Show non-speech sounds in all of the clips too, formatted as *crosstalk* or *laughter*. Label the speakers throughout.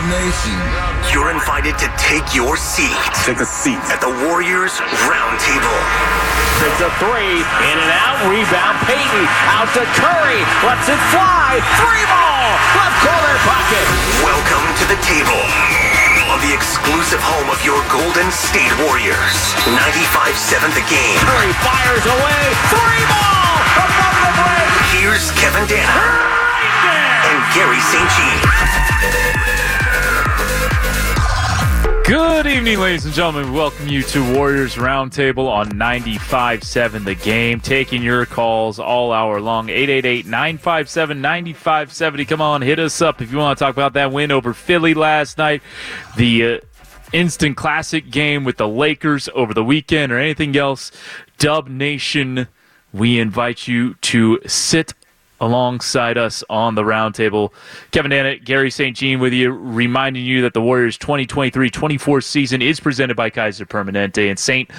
Speaker 1: Dub Nation.
Speaker 2: You're invited to take your seat.
Speaker 3: Take a seat
Speaker 2: at the Warriors Roundtable.
Speaker 4: It's a three, in and out, rebound. Payton out to Curry, lets it fly. Three ball, left corner pocket.
Speaker 2: Welcome to the table on the exclusive home of your Golden State Warriors. 95-7 the game.
Speaker 4: Curry fires away. Three ball, above the break.
Speaker 2: Here's Kevin Danna and Garry St. Jean.
Speaker 5: Good evening, ladies and gentlemen. Welcome you to Warriors Roundtable on 95.7 The Game. Taking your calls all hour long. 888-957-9570. Come on, hit us up if you want to talk about that win over Philly last night. The... Uh, instant classic game with the Lakers over the weekend or anything else, Dub Nation, we invite you to sit alongside us on the roundtable. Kevin Danna, Garry St. Jean with you, reminding you that the Warriors 2023-24 season is presented by Kaiser Permanente and Saint.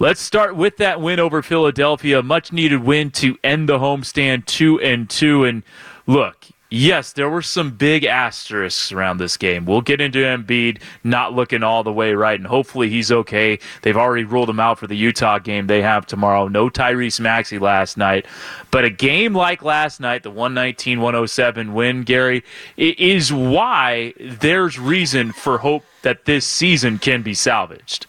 Speaker 5: Let's start with that win over Philadelphia. Much needed win to end the homestand two and two. And look, Yes, there were some big asterisks around this game. We'll get into Embiid not looking all the way right, and hopefully he's okay. They've already ruled him out for the Utah game they have tomorrow. No Tyrese Maxey last night. But a game like last night, the 119 107 win, Garry, is why there's reason for hope that this season can be salvaged.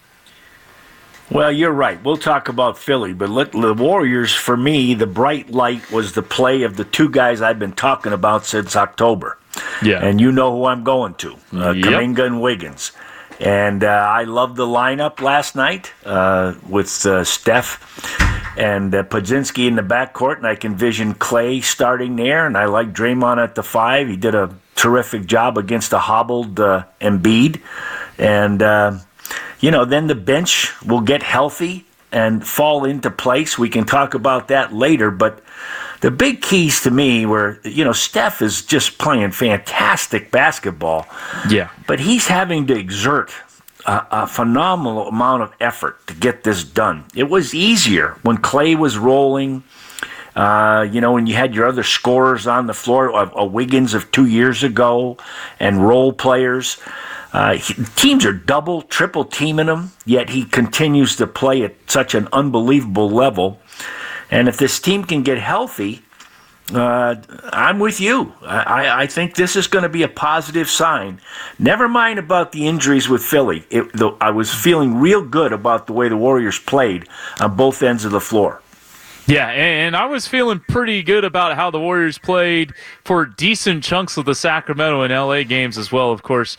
Speaker 6: Well, you're right. We'll talk about Philly, but let, the Warriors, for me, the bright light was the play of the two guys I've been talking about since October.
Speaker 5: Yeah.
Speaker 6: And you know who I'm going to uh, yep. Kuminga and Wiggins. And uh, I loved the lineup last night uh, with uh, Steph and uh, Podziemski in the backcourt, and I can vision Klay starting there, and I like Draymond at the five. He did a terrific job against a hobbled uh, Embiid, and uh, you know, then the bench will get healthy and fall into place. We can talk about that later, but the big keys to me were, you know, Steph is just playing fantastic basketball.
Speaker 5: Yeah.
Speaker 6: But he's having to exert a, a, phenomenal amount of effort to get this done. It was easier when Klay was rolling. Uh, you know, when you had your other scorers on the floor, a, a Wiggins of two years ago, and role players. Uh, teams are double, triple teaming him, yet he continues to play at such an unbelievable level. And if this team can get healthy, uh, I'm with you. I, I think this is going to be a positive sign. Never mind about the injuries with Philly. It, the, I was feeling real good about the way the Warriors played on both ends of the floor.
Speaker 5: Yeah, and I was feeling pretty good about how the Warriors played for decent chunks of the Sacramento and LA games as well. Of course,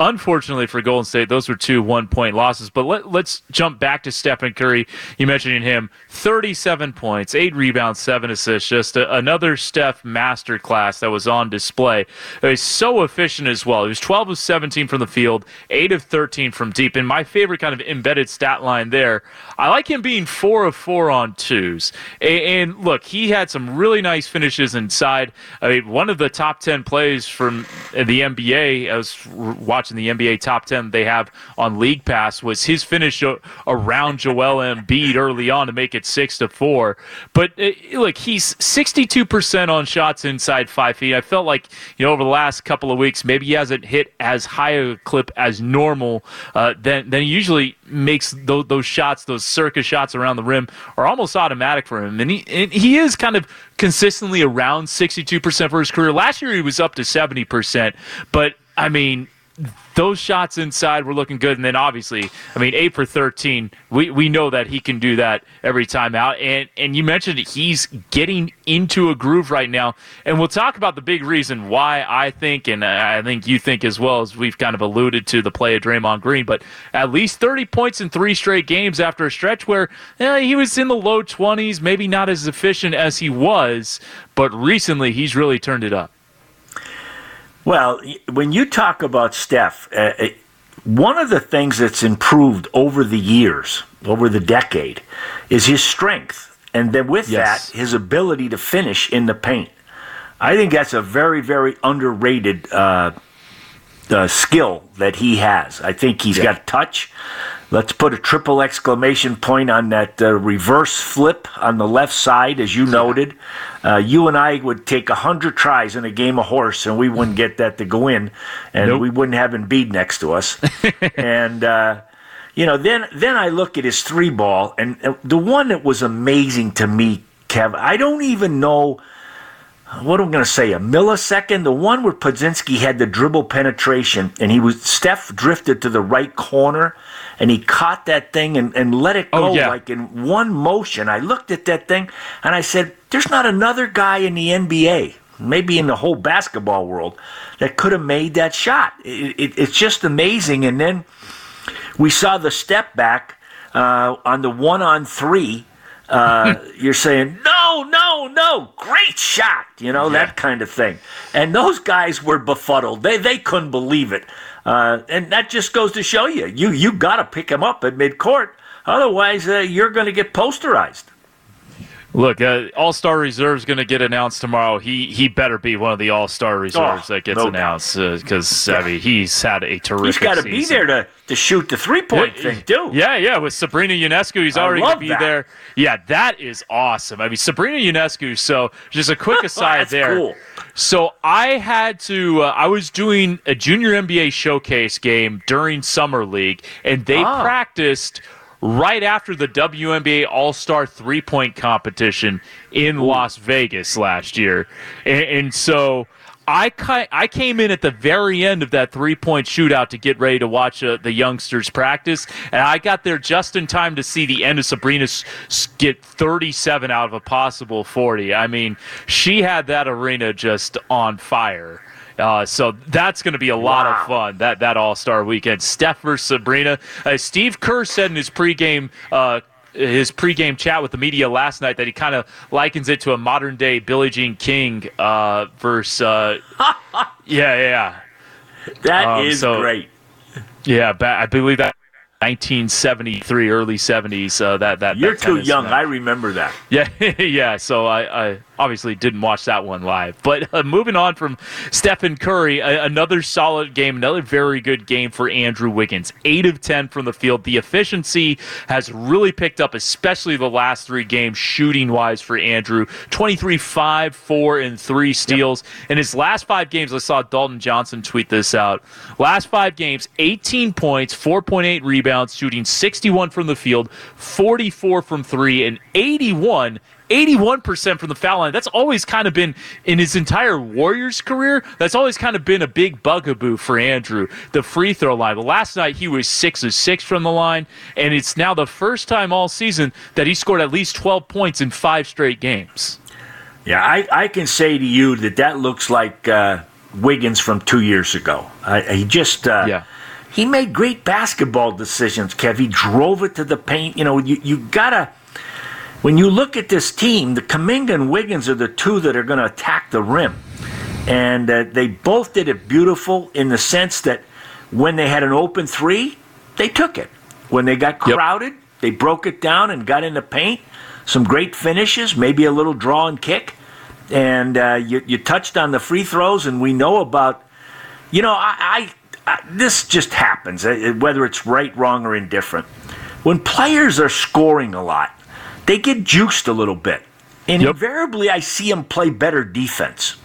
Speaker 5: unfortunately for Golden State, those were two one point losses. But let, us jump back to Stephen Curry. You mentioned him 37 points, eight rebounds, seven assists. Just a, another Steph masterclass that was on display. He's so efficient as well. He was 12 of 17 from the field, 8 of 13 from deep. And my favorite kind of embedded stat line there, I like him being 4 of 4 on twos. And, and look, he had some really nice finishes inside. I mean, one of the top 10 plays from the NBA, I was watching the NBA top 10 they have on League Pass was his finish around Joel Embiid early on to make it 6 to 4. But uh, look, he's 62% on shots inside 5 feet. I felt like, you know, over the last couple of weeks, maybe he hasn't hit as high a clip as normal. Uh, then, then he usually makes those, those shots, those circus shots around the rim, are almost automatic for him. And he, and he is kind of consistently around 62% for his career. Last year he was up to 70%. But, I mean, those shots inside were looking good. And then obviously, I mean, eight for 13, we, we know that he can do that every time out. And, and you mentioned he's getting into a groove right now. And we'll talk about the big reason why I think, and I think you think as well, as we've kind of alluded to the play of Draymond Green, but at least 30 points in three straight games after a stretch where eh, he was in the low 20s, maybe not as efficient as he was, but recently he's really turned it up.
Speaker 6: Well, when you talk about Steph, uh, uh, one of the things that's improved over the years, over the decade, is his strength. And then with yes. that, his ability to finish in the paint. I think that's a very, very underrated uh, uh, skill that he has. I think he's yeah. got touch. Let's put a triple exclamation point on that uh, reverse flip on the left side, as you noted. Uh, you and I would take a hundred tries in a game of horse, and we wouldn't get that to go in, and
Speaker 5: Nope.
Speaker 6: we wouldn't have Embiid next to us. *laughs* and uh, you know, then then I look at his three ball, and the one that was amazing to me, Kev. I don't even know what am I going to say? A millisecond. The one where Podziemski had the dribble penetration, and he was Steph drifted to the right corner, and he caught that thing and, and let it
Speaker 5: Oh,
Speaker 6: go
Speaker 5: yeah.
Speaker 6: like in one motion. I looked at that thing and I said, "There's not another guy in the NBA, maybe in the whole basketball world, that could have made that shot. It, it, it's just amazing." And then we saw the step back uh, on the one on three. Uh, *laughs* you're saying no, no, no, great shot, you know that kind of thing. And those guys were befuddled; they they couldn't believe it. Uh, and that just goes to show you, you you got to pick him up at midcourt, otherwise uh, you're going to get posterized.
Speaker 5: Look, uh, All Star Reserve is going to get announced tomorrow. He he better be one of the All Star Reserves
Speaker 6: Oh,
Speaker 5: that gets
Speaker 6: no
Speaker 5: announced because I mean he's had a terrific.
Speaker 6: He's got to be there to, to shoot the three point thing too.
Speaker 5: Yeah, yeah. With Sabrina Ionescu, he's
Speaker 6: I
Speaker 5: already going to be
Speaker 6: that.
Speaker 5: there. Yeah, that is awesome. I mean, Sabrina Ionescu. So, just a quick *laughs* aside
Speaker 6: That's
Speaker 5: there.
Speaker 6: cool.
Speaker 5: So, I had to. Uh, I was doing a junior NBA showcase game during summer league, and they
Speaker 6: Ah.
Speaker 5: practiced right after the WNBA All Star three point competition in Las Vegas last year, and, and so. I ki- I came in at the very end of that three point shootout to get ready to watch uh, the youngsters practice, and I got there just in time to see the end of Sabrina get 37 out of a possible 40. I mean, she had that arena just on fire. Uh, so that's going to be a lot
Speaker 6: Wow.
Speaker 5: of fun. That that All Star weekend. Steph versus Sabrina. Uh, Steve Kerr said in his pregame. Uh, his pregame chat with the media last night that he kind of likens it to a modern day Billie Jean King uh, versus. Uh, *laughs* yeah, yeah,
Speaker 6: That is
Speaker 5: Um, so-
Speaker 6: great.
Speaker 5: yeah. Ba- I believe that 1973, early 70s. Uh, that that
Speaker 6: You're
Speaker 5: that
Speaker 6: too young.
Speaker 5: match.
Speaker 6: I remember that. *laughs*
Speaker 5: Yeah, yeah. So I, I obviously didn't watch that one live. But uh, moving on from Stephen Curry, a, another solid game, another very good game for Andrew Wiggins. Eight of ten from the field. The efficiency has really picked up, especially the last three games, shooting wise for Andrew. 23, 5, 4, and three steals. In his last five games, I saw Dalton Johnson tweet this out. Last five games, 18 points, 4.8 rebounds, shooting 61 from the field, 44 from three, and 81 81% from the foul line. That's always kind of been in his entire Warriors career. That's always kind of been a big bugaboo for Andrew, the free throw line. But last night he was 6 of 6 from the line, and it's now the first time all season that he scored at least 12 points in 5 straight games.
Speaker 6: Yeah, I, I can say to you that that looks like uh, Wiggins from two years ago. I, he just uh,
Speaker 5: Yeah.
Speaker 6: he made great basketball decisions. Kev, he drove it to the paint. You know, you you gotta when you look at this team, the Kuminga and Wiggins are the two that are going to attack the rim, and uh, they both did it beautiful in the sense that when they had an open three, they took it. When they got
Speaker 5: Yep.
Speaker 6: crowded, they broke it down and got in the paint. Some great finishes, maybe a little draw and kick. And uh, you, you touched on the free throws, and we know about, you know, I, I, I this just happens, uh, whether it's right, wrong, or indifferent. When players are scoring a lot, they get juiced a little bit. And
Speaker 5: Yep.
Speaker 6: invariably, I see him play better defense.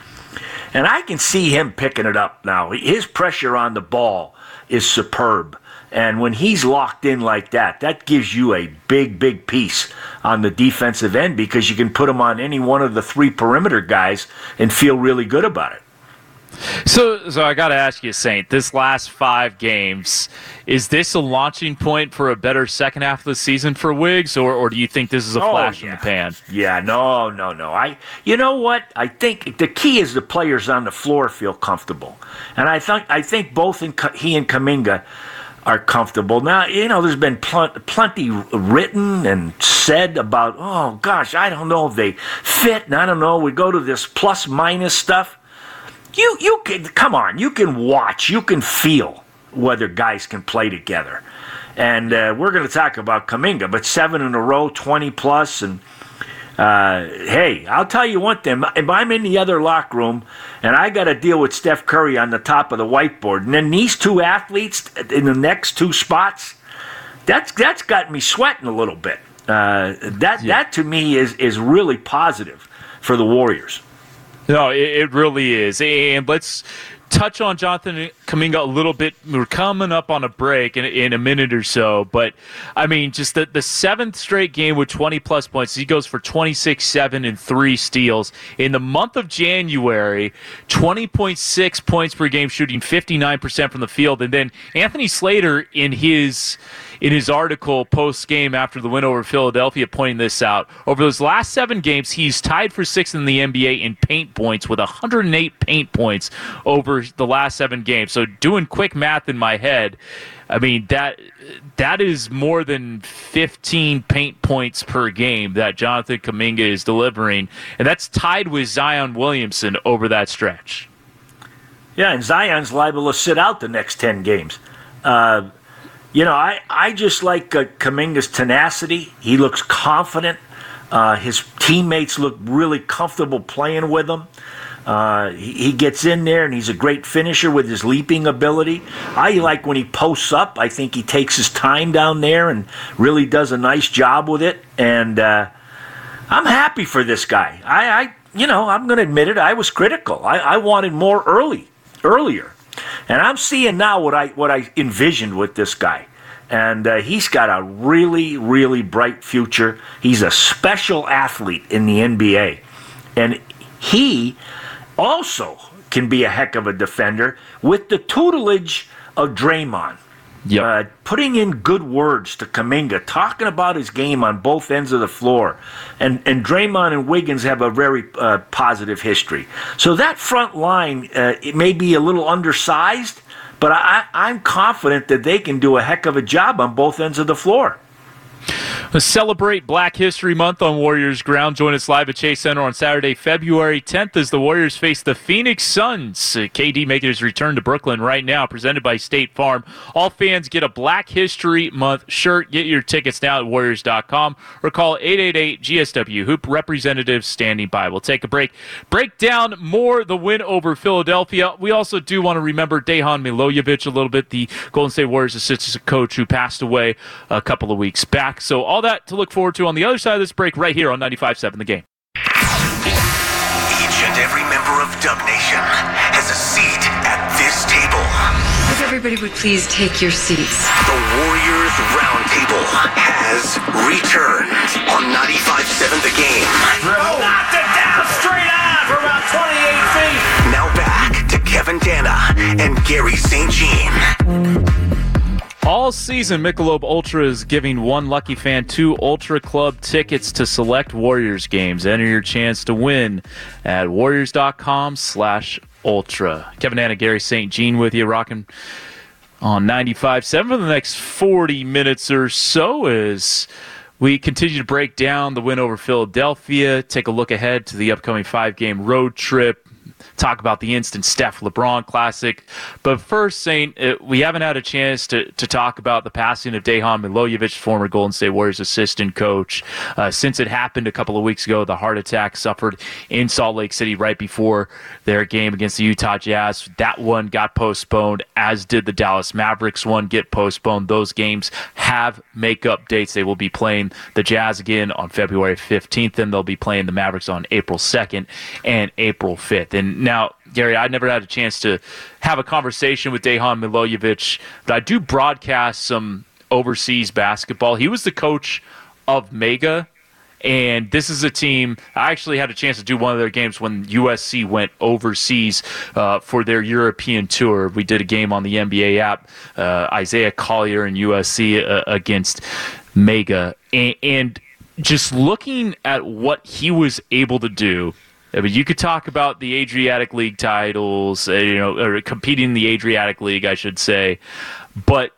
Speaker 6: And I can see him picking it up now. His pressure on the ball is superb. And when he's locked in like that, that gives you a big, big piece on the defensive end because you can put him on any one of the three perimeter guys and feel really good about it.
Speaker 5: So, so I got to ask you, Saint. This last five games, is this a launching point for a better second half of the season for Wiggs, or, or do you think this is a
Speaker 6: Oh,
Speaker 5: flash in the pan?
Speaker 6: Yeah, no, no, no. I, you know what? I think the key is the players on the floor feel comfortable, and I think I think both in, he and Kuminga are comfortable. Now, you know, there's been pl- plenty written and said about, oh gosh, I don't know if they fit, and I don't know. We go to this plus minus stuff. You, you can come on. You can watch. You can feel whether guys can play together. And uh, we're going to talk about Kuminga, but seven in a row, 20 plus, and uh, hey, I'll tell you one thing. If I'm in the other locker room and I got to deal with Steph Curry on the top of the whiteboard, and then these two athletes in the next two spots, that's that's got me sweating a little bit. Uh, that yeah. that to me is is really positive for the Warriors.
Speaker 5: No, it, it really is. And let's touch on Jonathan Kuminga a little bit. We're coming up on a break in, in a minute or so, but I mean, just the, the seventh straight game with 20 plus points. He goes for 26, 7, and 3 steals. In the month of January, 20.6 points per game, shooting 59% from the field. And then Anthony Slater, in his in his article post game after the win over Philadelphia, pointing this out. Over those last seven games, he's tied for sixth in the NBA in paint points with 108 paint points over the last seven games. So doing quick math in my head, I mean that that is more than 15 paint points per game that Jonathan Kuminga is delivering, and that's tied with Zion Williamson over that stretch.
Speaker 6: Yeah, and Zion's liable to sit out the next 10 games. Uh, you know, I, I just like uh, Kuminga's tenacity. He looks confident. Uh, his teammates look really comfortable playing with him. Uh, he, he, gets in there and he's a great finisher with his leaping ability. I like when he posts up. I think he takes his time down there and really does a nice job with it. And uh, I'm happy for this guy. I, I you know, I'm going to admit it. I was critical. I, I wanted more early, earlier. And I'm seeing now what I what I envisioned with this guy. And uh, he's got a really, really bright future. He's a special athlete in the NBA. And he also can be a heck of a defender with the tutelage of Draymond. Yep. Uh, putting in good words to Kuminga, talking about his game on both ends of the floor. And, and Draymond and Wiggins have a very uh, positive history. So that front line, uh, it may be a little undersized, but I, I'm confident that they can do a heck of a job on both ends of the floor.
Speaker 5: Celebrate Black History Month on Warriors ground. Join us live at Chase Center on Saturday, February 10th, as the Warriors face the Phoenix Suns. KD making his return to Brooklyn right now, presented by State Farm. All fans get a Black History Month shirt. Get your tickets now at Warriors.com or call 888 GSW. Hoop representatives standing by. We'll take a break. Break down more the win over Philadelphia. We also do want to remember Dejan Milojevic a little bit, the Golden State Warriors assistant coach who passed away a couple of weeks back. So all that to look forward to on the other side of this break right here on 95.7 The Game.
Speaker 2: Each and every member of Dub Nation has a seat at this table.
Speaker 1: If everybody would please take your seats.
Speaker 2: The Warriors Roundtable has returned on 95.7 The Game.
Speaker 4: Knocked it down straight on for about 28 feet.
Speaker 2: Now back to Kevin Danna and Garry St. Jean.
Speaker 5: All season, Michelob Ultra is giving one lucky fan two Ultra Club tickets to select Warriors games. Enter your chance to win at warriors.com slash ultra. Kevin Danna, Garry St. Jean with you, rocking on 95.7 for the next 40 minutes or so as we continue to break down the win over Philadelphia, take a look ahead to the upcoming five-game road trip, talk about the instant Steph LeBron Classic. But first, Saint, uh, we haven't had a chance to, to talk about the passing of Dejan Milojevic, former Golden State Warriors assistant coach. Uh, since it happened a couple of weeks ago, the heart attack suffered in Salt Lake City right before their game against the Utah Jazz. That one got postponed, as did the Dallas Mavericks one get postponed. Those games have makeup dates. They will be playing the Jazz again on February 15th, and they'll be playing the Mavericks on April 2nd and April 5th. And now, Garry, I never had a chance to have a conversation with Dejan Milojevic, but I do broadcast some overseas basketball. He was the coach of Mega, and this is a team. I actually had a chance to do one of their games when USC went overseas uh, for their European tour. We did a game on the NBA app, uh, Isaiah Collier and USC uh, against Mega, and, and just looking at what he was able to do I mean, you could talk about the Adriatic League titles, uh, you know, or competing in the Adriatic League, I should say, but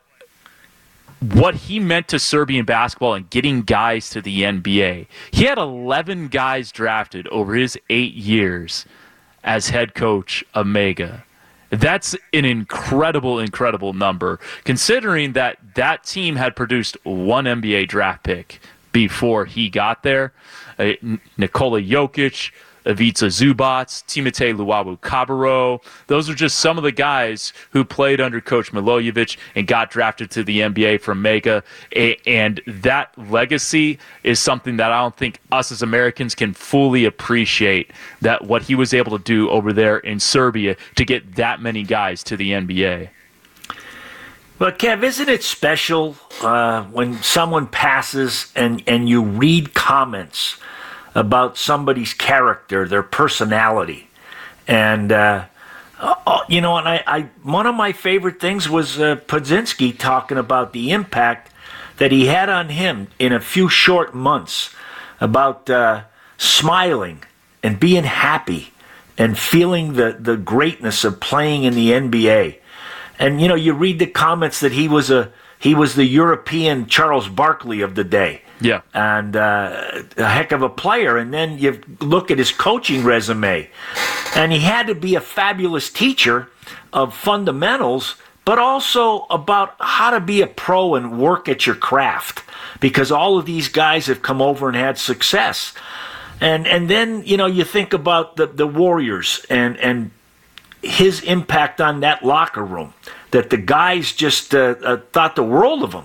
Speaker 5: what he meant to Serbian basketball and getting guys to the NBA. He had 11 guys drafted over his eight years as head coach of Mega. That's an incredible, incredible number, considering that that team had produced one NBA draft pick before he got there. Uh, Nikola Jokic, Ivica Zubac, Timotei Luwawu Cabarro. Those are just some of the guys who played under Coach Milojevic and got drafted to the NBA from Mega. And that legacy is something that I don't think us as Americans can fully appreciate that what he was able to do over there in Serbia to get that many guys to the NBA.
Speaker 6: But Kev, isn't it special uh, when someone passes and, and you read comments about somebody's character, their personality, and uh, uh, you know, and I, I, one of my favorite things was uh, Podziemski talking about the impact that he had on him in a few short months, about uh, smiling and being happy and feeling the, the greatness of playing in the NBA and you know, you read the comments that he was a he was the European Charles Barkley of the day.
Speaker 5: Yeah,
Speaker 6: and uh, a heck of a player. And then you look at his coaching resume, and he had to be a fabulous teacher of fundamentals, but also about how to be a pro and work at your craft. Because all of these guys have come over and had success. And and then you know you think about the the Warriors and and his impact on that locker room. That the guys just uh, uh, thought the world of him,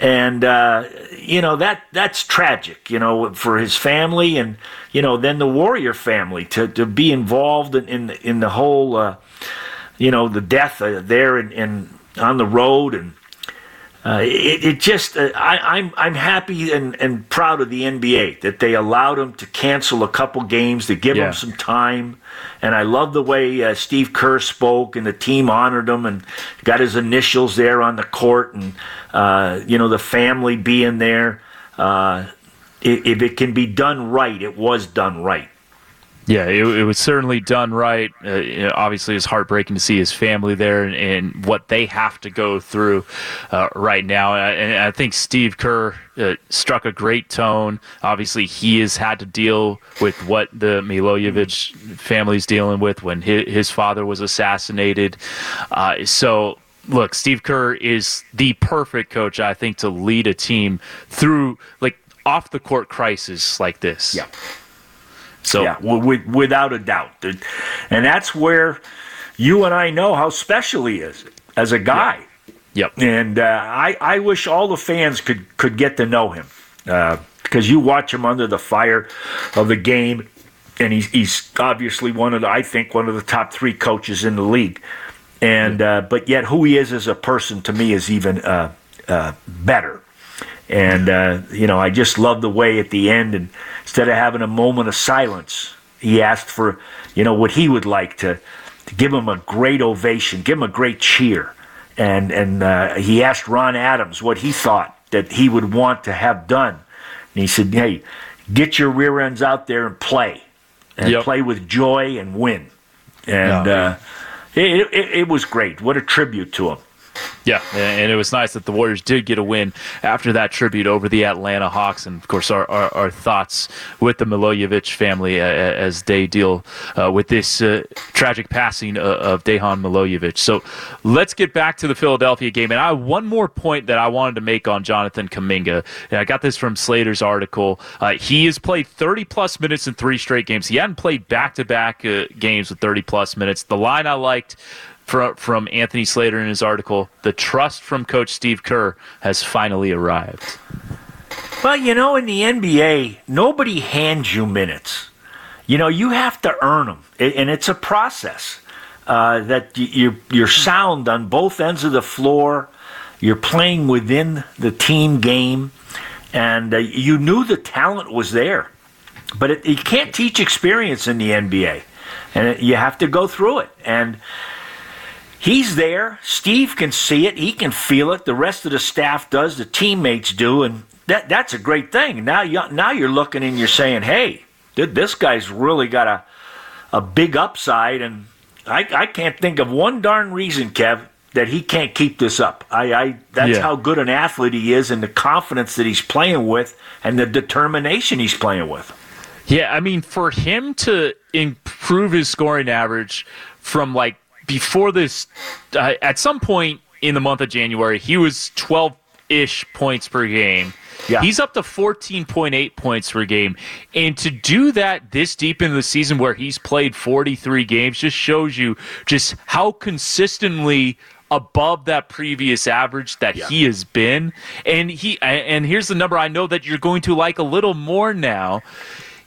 Speaker 6: and uh, you know that that's tragic. You know for his family, and you know then the Warrior family to, to be involved in in the, in the whole, uh, you know, the death uh, there and on the road and uh, it, it, just uh, I, am I'm, I'm happy and, and proud of the NBA that they allowed him to cancel a couple games to give yeah. him some time, and I love the way uh, Steve Kerr spoke and the team honored him and got his initials there on the court and uh, you know the family being there. Uh, if it can be done right, it was done right.
Speaker 5: Yeah, it, it, was certainly done right. Uh, you know, obviously, it's heartbreaking to see his family there and, and what they have to go through uh, right now. And I think Steve Kerr uh, struck a great tone. Obviously, he has had to deal with what the Milojevic family's dealing with when his, his father was assassinated. Uh, so look, Steve Kerr is the perfect coach, I think, to lead a team through like off the court crisis like this.
Speaker 6: Yeah. So yeah, w- without a doubt, and that's where you and I know how special he is as a guy.
Speaker 5: Yep.
Speaker 6: And uh, I I wish all the fans could could get to know him because uh, you watch him under the fire of the game, and he's he's obviously one of the I think one of the top three coaches in the league. And uh, but yet who he is as a person to me is even uh, uh, better. And uh, you know, I just love the way at the end, and instead of having a moment of silence, he asked for you know what he would like to, to give him a great ovation, give him a great cheer, and and uh, he asked Ron Adams what he thought that he would want to have done, and he said, "Hey, get your rear ends out there and play, and yep. play with joy and win." And uh, it, it, it was great. What a tribute to him.
Speaker 5: Yeah, and it was nice that the Warriors did get a win after that tribute over the Atlanta Hawks. And of course, our, our, our thoughts with the Milojevic family uh, as they deal uh, with this uh, tragic passing of Dejan Milojevic. So let's get back to the Philadelphia game. And I one more point that I wanted to make on Jonathan Kuminga. And I got this from Slater's article. Uh, he has played 30 plus minutes in three straight games. He hadn't played back to back games with 30 plus minutes. The line I liked from, from Anthony Slater in his article, the trust from Coach Steve Kerr has finally arrived.
Speaker 6: Well, you know, in the NBA, nobody hands you minutes. You know, you have to earn them, and it's a process. Uh, that you, you're sound on both ends of the floor. You're playing within the team game, and uh, you knew the talent was there. But it, you can't teach experience in the NBA, and it, you have to go through it. And he's there. Steve can see it. He can feel it. The rest of the staff does. The teammates do, and that that's a great thing. Now you now you're looking and you're saying, "Hey, dude, this guy's really got a a big upside." And I I can't think of one darn reason, Kev, that he can't keep this up. I, I that's yeah. how good an athlete he is, and the confidence that he's playing with, and the determination he's playing with.
Speaker 5: Yeah, I mean, for him to improve his scoring average from like before this, uh, at some point in the month of January, he was 12 ish points per game.
Speaker 6: Yeah.
Speaker 5: He's up to 14.8 points per game. And to do that this deep into the season where he's played 43 games just shows you just how consistently above that previous average that he has been. And he and here's the number I know that you're going to like a little more now.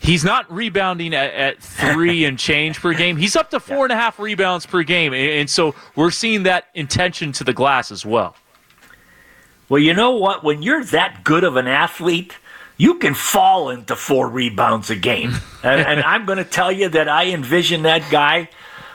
Speaker 5: He's not rebounding at, at three and change per game. He's up to four and a half rebounds per game. And, and so we're seeing that intention to the glass as well.
Speaker 6: Well, you know what? When you're that good of an athlete, you can fall into four rebounds a game. *laughs* and, and I'm going to tell you that I envision that guy.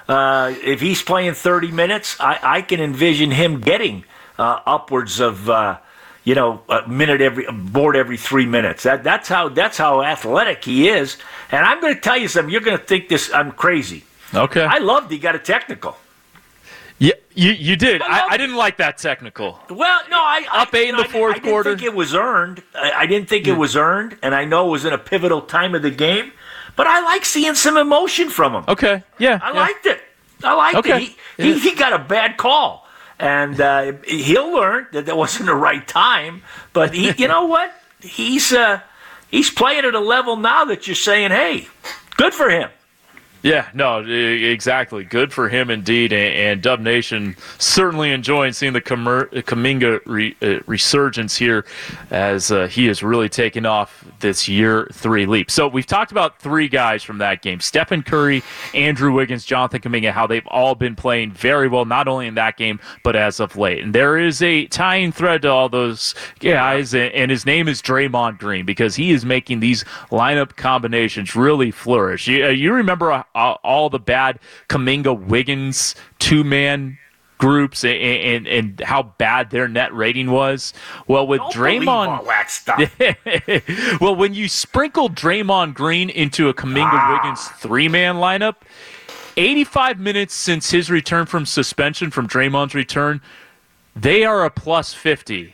Speaker 6: Uh, if he's playing 30 minutes, I, I can envision him getting uh, upwards of, uh, you know, a minute every a board every three minutes. That, that's how that's how athletic he is. And I'm going to tell you something. You're going to think this. I'm crazy.
Speaker 5: Okay.
Speaker 6: I loved he got a technical.
Speaker 5: Yeah, you you did.
Speaker 6: I
Speaker 5: I, I didn't like that technical.
Speaker 6: Well, no, I
Speaker 5: Up
Speaker 6: I,
Speaker 5: eight in the
Speaker 6: I-
Speaker 5: fourth
Speaker 6: I,
Speaker 5: quarter.
Speaker 6: didn't think it was earned. I, I didn't think it was earned, and I know it was in a pivotal time of the game. But I like seeing some emotion from him.
Speaker 5: Okay. Yeah.
Speaker 6: I
Speaker 5: yeah.
Speaker 6: liked it. I liked
Speaker 5: Okay.
Speaker 6: it. He, he, he got a bad call, and uh, he'll learn that that wasn't the right time. But he, you know what? He's uh, he's playing at a level now that you're saying, "Hey, good for him."
Speaker 5: Yeah, no, exactly. Good for him indeed. And, and Dub Nation certainly enjoying seeing the Kamer- Kuminga re, uh, resurgence here as uh, he is really taking off this year three leap. So we've talked about three guys from that game Stephen Curry, Andrew Wiggins, Jonathan Kuminga, how they've all been playing very well, not only in that game, but as of late. And there is a tying thread to all those guys, and, and his name is Draymond Green because he is making these lineup combinations really flourish. You, uh, you remember uh, all the bad Kuminga Wiggins two man groups and, and, and how bad their net rating was? Well, with
Speaker 6: Don't
Speaker 5: Draymond.
Speaker 6: all *laughs*
Speaker 5: well, when you sprinkle Draymond Green into a Kuminga
Speaker 6: Ah.
Speaker 5: Wiggins three man lineup, 85 minutes since his return from suspension, from Draymond's return, they are a plus 50.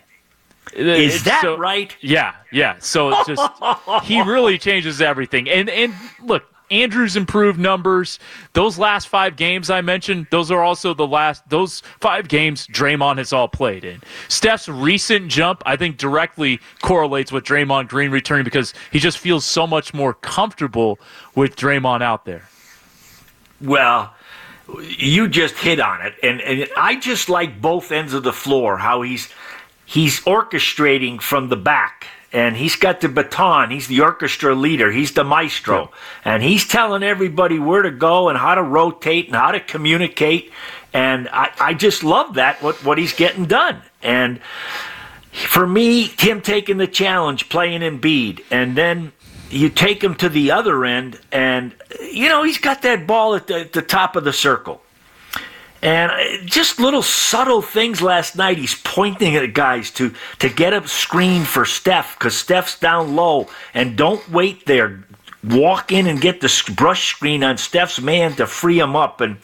Speaker 6: Is
Speaker 5: It's
Speaker 6: that
Speaker 5: so-
Speaker 6: right?
Speaker 5: Yeah, yeah. So it's just he really *laughs* changes everything. And and look, Andrews improved numbers. Those last five games I mentioned, those are also the last those five games Draymond has all played in. Steph's recent jump, I think, directly correlates with Draymond Green returning because he just feels so much more comfortable with Draymond out there.
Speaker 6: Well, you just hit on it, and, and I just like both ends of the floor. How he's he's orchestrating from the back, and he's got the baton. He's the orchestra leader. He's the maestro, and he's telling everybody where to go and how to rotate and how to communicate. And I, I just love that what what he's getting done. And for me, him taking the challenge, playing Embiid, and then you take him to the other end, and you know he's got that ball at the, at the top of the circle. And uh, just little subtle things last night. He's pointing at guys to to get a screen for Steph because Steph's down low, and don't wait there. Walk in and get the brush screen on Steph's man to free him up. And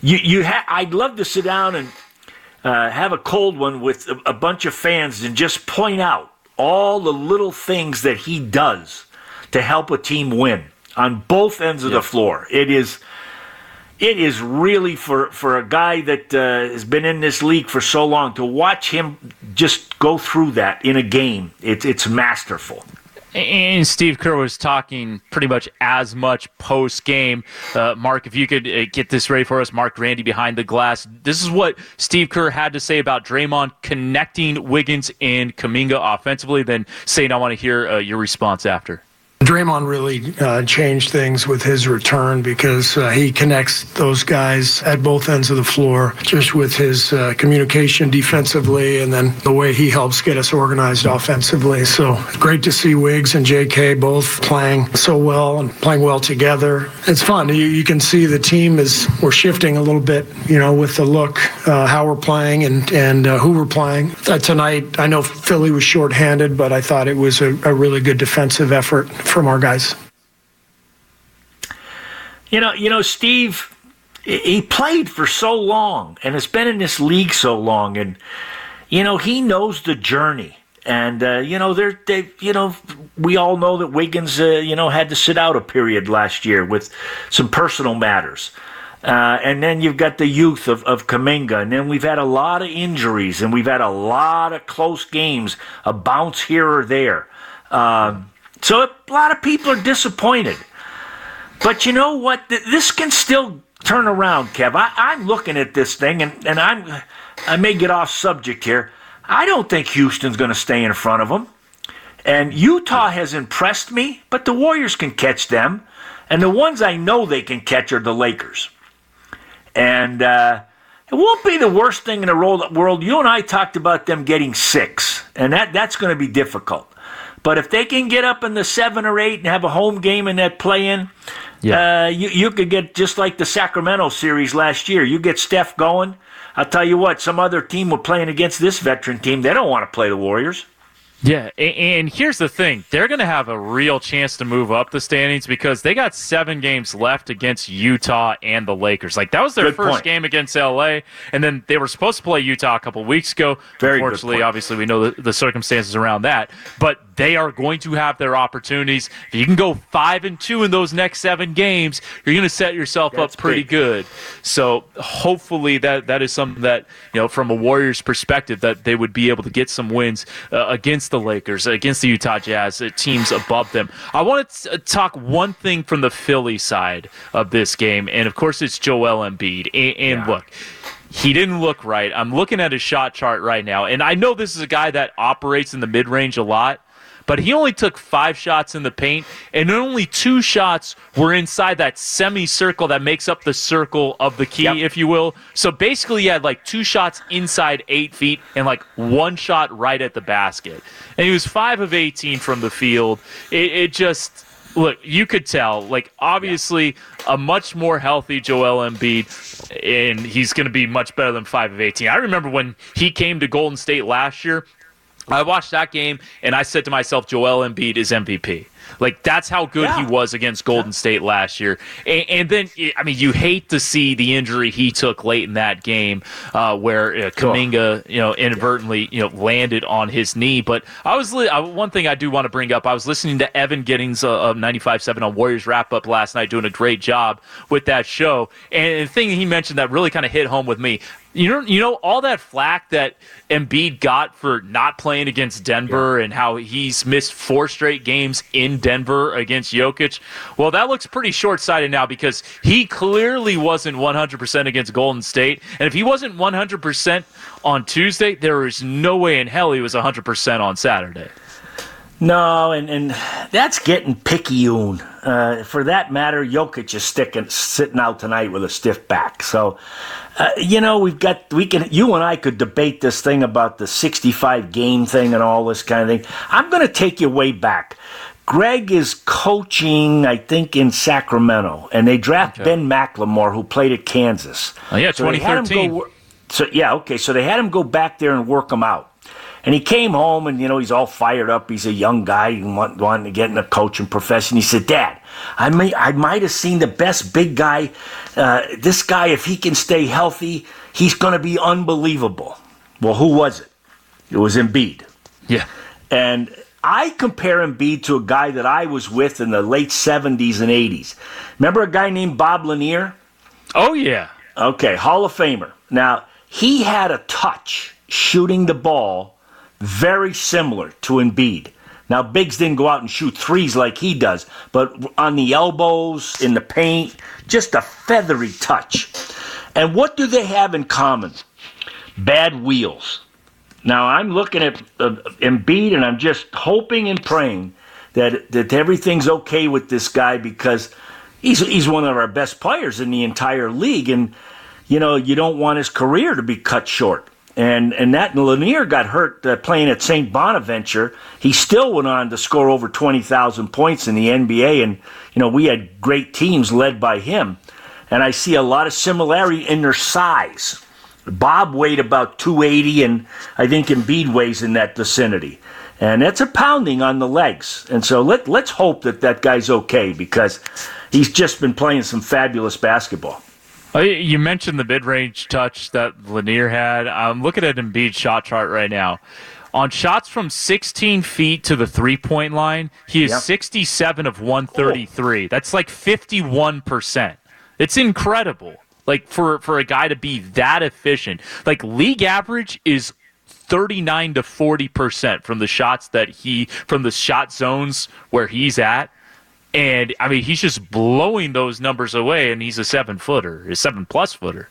Speaker 6: you you ha- I'd love to sit down and uh, have a cold one with a, a bunch of fans and just point out all the little things that he does to help a team win on both ends of the floor. It is it is really for for a guy that uh, has been in this league for so long to watch him just go through that in a game. It's it's masterful.
Speaker 5: And Steve Kerr was talking pretty much as much post game. Uh, Mark, if you could uh, get this ready for us, Mark Randy behind the glass. This is what Steve Kerr had to say about Draymond connecting Wiggins and Kuminga offensively. Then, Saint, I want to hear uh, your response after.
Speaker 3: Draymond really uh, changed things with his return because uh, he connects those guys at both ends of the floor, just with his uh, communication defensively and then the way he helps get us organized offensively. So great to see Wiggs and JK both playing so well and playing well together. It's fun. You, you can see the team is we're shifting a little bit, you know, with the look, uh, how we're playing and and uh, who we're playing. Uh, tonight, I know Philly was shorthanded, but I thought it was a, a really good defensive effort from our guys.
Speaker 6: You know, you know, Steve, he played for so long and has been in this league so long, and you know he knows the journey. And uh, you know, they're they, you know, we all know that Wiggins, uh, you know, had to sit out a period last year with some personal matters. Uh, and then you've got the youth of, of Kuminga. And then we've had a lot of injuries and we've had a lot of close games, a bounce here or there. Um, so a lot of people are disappointed. But you know what? This can still turn around, Kev. I, I'm looking at this thing, and, and I'm I may get off subject here. I don't think Houston's going to stay in front of them. And Utah has impressed me, but the Warriors can catch them. And the ones I know they can catch are the Lakers. And uh, it won't be the worst thing in the world. You and I talked about them getting six, and that, that's going to be difficult. But if they can get up in the seven or eight and have a home game in that play in, yeah. Uh, you, you could get just like the Sacramento series last year. You get Steph going. I'll tell you what, some other team were playing against this veteran team. They don't want to play the Warriors.
Speaker 5: Yeah, and here's the thing. They're going to have a real chance to move up the standings because they got seven games left against Utah and the Lakers. Like, that was their
Speaker 6: good
Speaker 5: first
Speaker 6: point.
Speaker 5: game against LA, and then they were supposed to play Utah a couple weeks ago.
Speaker 6: Very
Speaker 5: Unfortunately, obviously, we know the, the circumstances around that. But they are going to have their opportunities. If you can go five and two in those next seven games, you're going to set yourself
Speaker 6: That's
Speaker 5: up pretty
Speaker 6: big.
Speaker 5: good. So hopefully that that is something that you know from a Warriors perspective that they would be able to get some wins uh, against the Lakers, against the Utah Jazz, uh, teams above them. I want to uh, talk one thing from the Philly side of this game, and of course it's Joel Embiid. And, and
Speaker 6: Yeah.
Speaker 5: look he didn't look right. I'm looking at his shot chart right now, and I know this is a guy that operates in the mid range a lot, but he only took five shots in the paint, and only two shots were inside that semicircle that makes up the circle of the key,
Speaker 6: Yep.
Speaker 5: if you will. So basically, he had like two shots inside eight feet and like one shot right at the basket. And he was five of 18 from the field. It, it just look, you could tell, like, obviously, a much more healthy Joel Embiid, and he's going to be much better than 5 of 18. I remember when he came to Golden State last year, I watched that game, and I said to myself, Joel Embiid is MVP. Like, that's how good he was against Golden State last year. And, and then, I mean, you hate to see the injury he took late in that game uh, where uh, Kuminga, you know, inadvertently, you know, landed on his knee. But I was, li- I, one thing I do want to bring up, I was listening to Evan Giddings uh, of 95.7 on Warriors Wrap Up last night, doing a great job with that show. And the thing he mentioned that really kind of hit home with me, you know, you know all that flack that Embiid got for not playing against Denver and how he's missed four straight games in Denver against Jokic. Well, that looks pretty short-sighted now because he clearly wasn't 100% against Golden State, and if he wasn't 100% on Tuesday, there is no way in hell he was 100% on Saturday.
Speaker 6: No, and, and that's getting picayune. Uh, for that matter, Jokic is sticking, sitting out tonight with a stiff back. So, uh, you know, we've got we can you and I could debate this thing about the 65 game thing and all this kind of thing. I'm going to take you way back. Greg is coaching, I think, in Sacramento, and they draft Ben McLemore, who played at Kansas.
Speaker 5: Oh, yeah,
Speaker 6: So they had him
Speaker 5: 2013.
Speaker 6: go so yeah, okay. So they had him go back there and work him out. And he came home and, you know, he's all fired up. He's a young guy and want, wanting to get in the coaching profession. He said, Dad, I, may, I might have seen the best big guy. Uh, this guy, if he can stay healthy, he's going to be unbelievable. Well, who was it? It was Embiid.
Speaker 5: Yeah.
Speaker 6: And I compare Embiid to a guy that I was with in the late 70s and 80s. Remember a guy named Bob Lanier?
Speaker 5: Oh yeah.
Speaker 6: Okay, Hall of Famer. Now, he had a touch shooting the ball very similar to Embiid. Now, Biggs didn't go out and shoot threes like he does, but on the elbows, in the paint, just a feathery touch. And what do they have in common? Bad wheels. Now, I'm looking at uh, Embiid and I'm just hoping and praying that, that everything's okay with this guy because he's, he's one of our best players in the entire league. And, you know, you don't want his career to be cut short. And and that Lanier got hurt uh, playing at St. Bonaventure. He still went on to score over 20,000 points in the NBA. And, you know, we had great teams led by him. And I see a lot of similarity in their size. Bob weighed about 280, and I think Embiid weighs in that vicinity. And that's a pounding on the legs. And so let, let's hope that that guy's okay because he's just been playing some fabulous basketball.
Speaker 5: Oh, You mentioned the mid-range touch that Lanier had. I'm looking at Embiid's shot chart right now. On shots from 16 feet to the three-point line, he is
Speaker 6: Yep.
Speaker 5: 67 of 133. That's like 51%. It's incredible. Like for for a guy to be that efficient, like league average is 39 to 40 percent from the shots that he from the shot zones where he's at. And I mean, he's just blowing those numbers away, and he's a seven footer, a seven plus footer.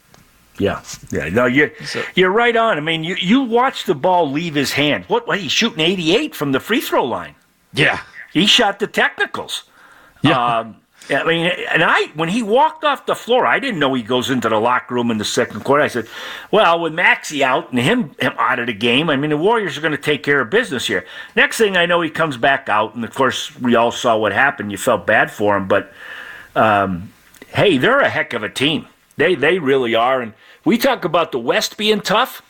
Speaker 6: Yeah, yeah. No, you're you're right on. I mean, you you watch the ball leave his hand. What? what he's shooting 88 from the free throw line.
Speaker 5: Yeah,
Speaker 6: He shot the technicals.
Speaker 5: yeah.
Speaker 6: Um, I mean, and I when he walked off the floor, I didn't know he goes into the locker room in the second quarter. I said, "Well, with Maxey out and him, him out of the game, I mean, the Warriors are going to take care of business here." Next thing I know, he comes back out, and of course, we all saw what happened. You felt bad for him, but um, hey, they're a heck of a team. They they really are. And we talk about the West being tough.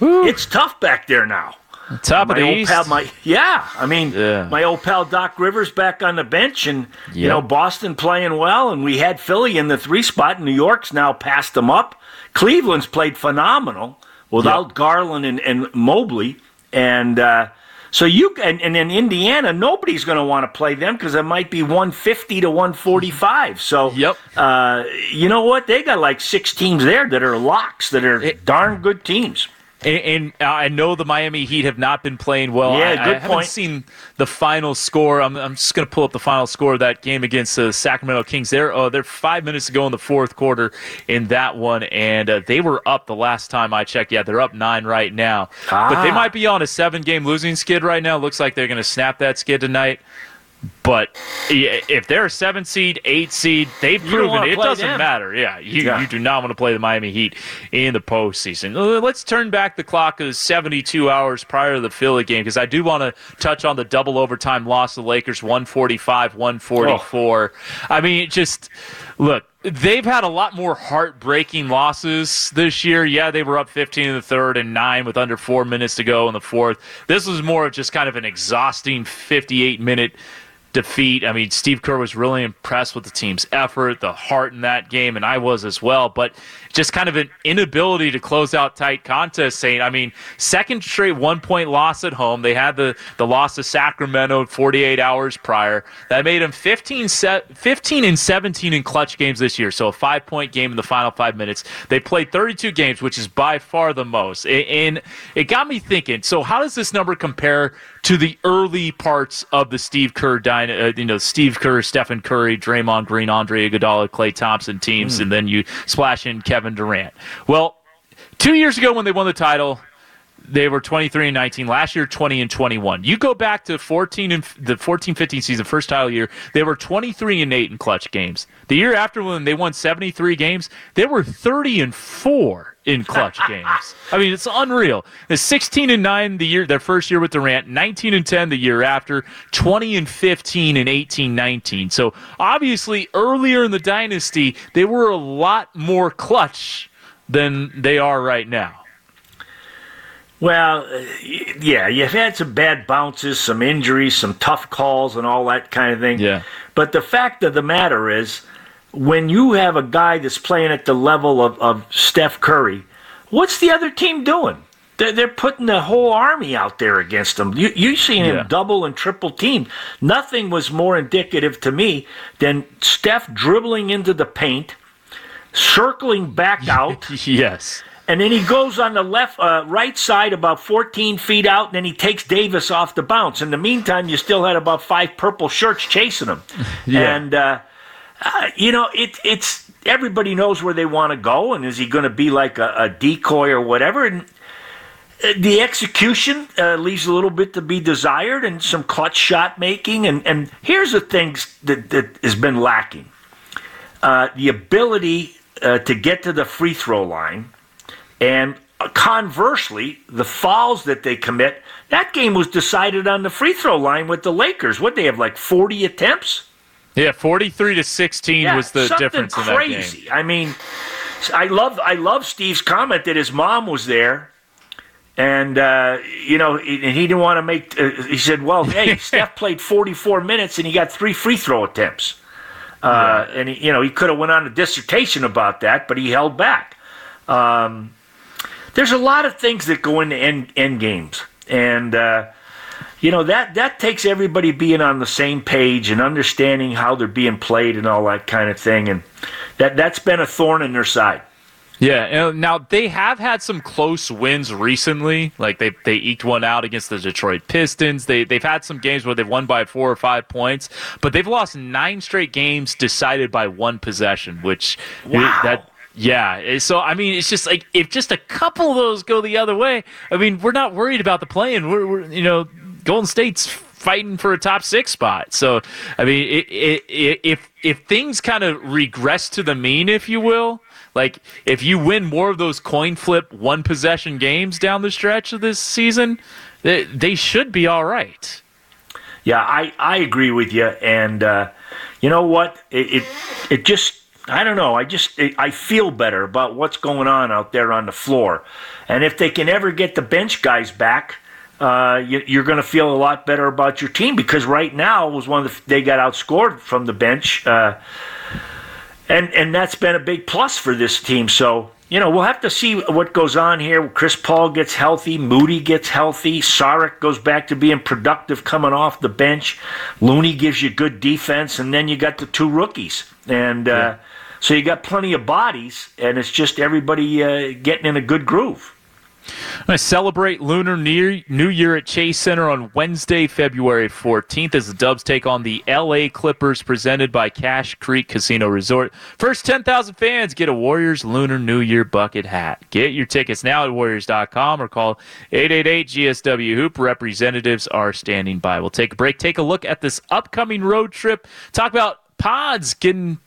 Speaker 6: It's tough back there now.
Speaker 5: Top of
Speaker 6: My
Speaker 5: the
Speaker 6: old
Speaker 5: East.
Speaker 6: pal, my yeah. I mean,
Speaker 5: Yeah.
Speaker 6: my old pal Doc Rivers back on the bench, and you know Boston playing well, and we had Philly in the three spot. New York's now passed them up. Cleveland's played phenomenal without Garland and, and Mobley, and uh, so you and, and in Indiana, nobody's going to want to play them because it might be one fifty to one forty five. So
Speaker 5: Yep.
Speaker 6: uh, you know what? They got like six teams there that are locks that are darn good teams.
Speaker 5: And, and I know the Miami Heat have not been playing well.
Speaker 6: Yeah,
Speaker 5: I,
Speaker 6: good
Speaker 5: I haven't
Speaker 6: point.
Speaker 5: seen the final score. I'm, I'm just going to pull up the final score of that game against the Sacramento Kings. They're uh, they're five minutes ago in the fourth quarter in that one, and uh, they were up the last time I checked. Yeah, they're up nine right now, ah. but they
Speaker 6: Ah.
Speaker 5: might be on a seven game losing skid right now. Looks like they're going to snap that skid tonight. But if they're a seven seed, eight seed, they've proven it doesn't
Speaker 6: them.
Speaker 5: matter. Yeah, you,
Speaker 6: Yeah.
Speaker 5: you do not want to play the Miami Heat in the postseason. Uh, Let's turn back the clock to 72 hours prior to the Philly game because I do want to touch on the double overtime loss of the Lakers 145 144. I mean, just look, they've had a lot more heartbreaking losses this year. Yeah, they were up 15 in the third and nine with under four minutes to go in the fourth. This was more of just kind of an exhausting 58 minute defeat. I mean, Steve Kerr was really impressed with the team's effort, the heart in that game, and I was as well. But just kind of an inability to close out tight contests. Saying, I mean, second straight one point loss at home. They had the the loss to Sacramento 48 hours prior. That made them 15, se- 15 and 17 in clutch games this year. So a five point game in the final five minutes. They played 32 games, which is by far the most. And it got me thinking. So how does this number compare to the early parts of the Steve Kerr, dyna- uh, you know, Steve Kerr, Stephen Curry, Draymond Green, Andre Iguodala, Klay Thompson teams, and then you splash in Kevin Durant. Well, two years ago when they won the title, they were 23 and 19 last year 20 and 21 you go back to 14 and the 14 15 season first title year they were 23 and 8 in clutch games. The year after when they won 73 games they were 30 and 4 in clutch games i mean it's unreal the 16 and 9 the year their first year with durant 19 and 10 the year after 20 and 15 and 18 19 so obviously earlier in the dynasty they were a lot more clutch than they are right now
Speaker 6: Well, yeah, you've had some bad bounces, some injuries, some tough calls, and all that kind of thing.
Speaker 5: Yeah.
Speaker 6: But the fact of the matter is, when you have a guy that's playing at the level of, of Steph Curry, what's the other team doing? They're, they're putting the whole army out there against him. You, you seen him
Speaker 5: Yeah.
Speaker 6: double and triple team. Nothing was more indicative to me than Steph dribbling into the paint, circling back *laughs* out.
Speaker 5: yes
Speaker 6: And then he goes on the left, uh, right side about 14 feet out, and then he takes Davis off the bounce. In the meantime, you still had about five purple shirts chasing him. *laughs*
Speaker 5: Yeah.
Speaker 6: And, uh, uh, you know, it, it's everybody knows where they want to go, and is he going to be like a, a decoy or whatever? And uh, the execution uh, leaves a little bit to be desired, and some clutch shot making. And, and here's the things that, that has been lacking uh, the ability uh, to get to the free throw line. And conversely, the fouls that they commit, that game was decided on the free throw line with the Lakers. What they have like 40 attempts?
Speaker 5: Yeah, forty-three to sixteen was the difference in
Speaker 6: crazy.
Speaker 5: that game.
Speaker 6: I mean, I love I love Steve's comment that his mom was there, and uh, you know, and he didn't want to make. Uh, he said, "Well, hey, *laughs* Steph played 44 minutes and he got three free throw attempts." Uh, and he, you know he could have went on a dissertation about that, but he held back. Um, there's a lot of things that go into end, end games, and uh, you know that that takes everybody being on the same page and understanding how they're being played and all that kind of thing, and that that's been a thorn in their side.
Speaker 5: Yeah, now they have had some close wins recently. Like they they eked one out against the Detroit Pistons. They they've had some games where they've won by four or five points, but they've lost nine straight games decided by one possession. Which
Speaker 6: wow.
Speaker 5: that yeah. Eh, so I mean, it's just like if just a couple of those go the other way. I mean, we're not worried about the play-in. We're, we're you know Golden State's fighting for a top six spot. So I mean, it, it, it, if if things kind of regress to the mean, if you will like if you win more of those coin flip one possession games down the stretch of this season, they, they should be all right.
Speaker 6: Yeah, I, I agree with you, and uh, you know what? It, it, it just I don't know. I just I feel better about what's going on out there on the floor, and if they can ever get the bench guys back. Uh, you, are going to feel a lot better about your team because right now was one of the they got outscored from the bench. Uh, and and that's been a big plus for this team. So you know we'll have to see what goes on here. Chris Paul gets healthy, Moody gets healthy, Saric goes back to being productive coming off the bench. Looney gives you good defense, and then you got the two rookies, and uh, so you got plenty of bodies, and it's just everybody uh, getting in a good groove.
Speaker 5: I celebrate Lunar New Year at Chase Center on Wednesday, February 14th, as the Dubs take on the LA Clippers, presented by Cache Creek Casino Resort. First 10,000 fans get a Warriors Lunar New Year bucket hat. Get your tickets now at Warriors.com or call 888 GSW Hoop. Representatives are standing by. We'll take a break, take a look at this upcoming road trip, talk about pods getting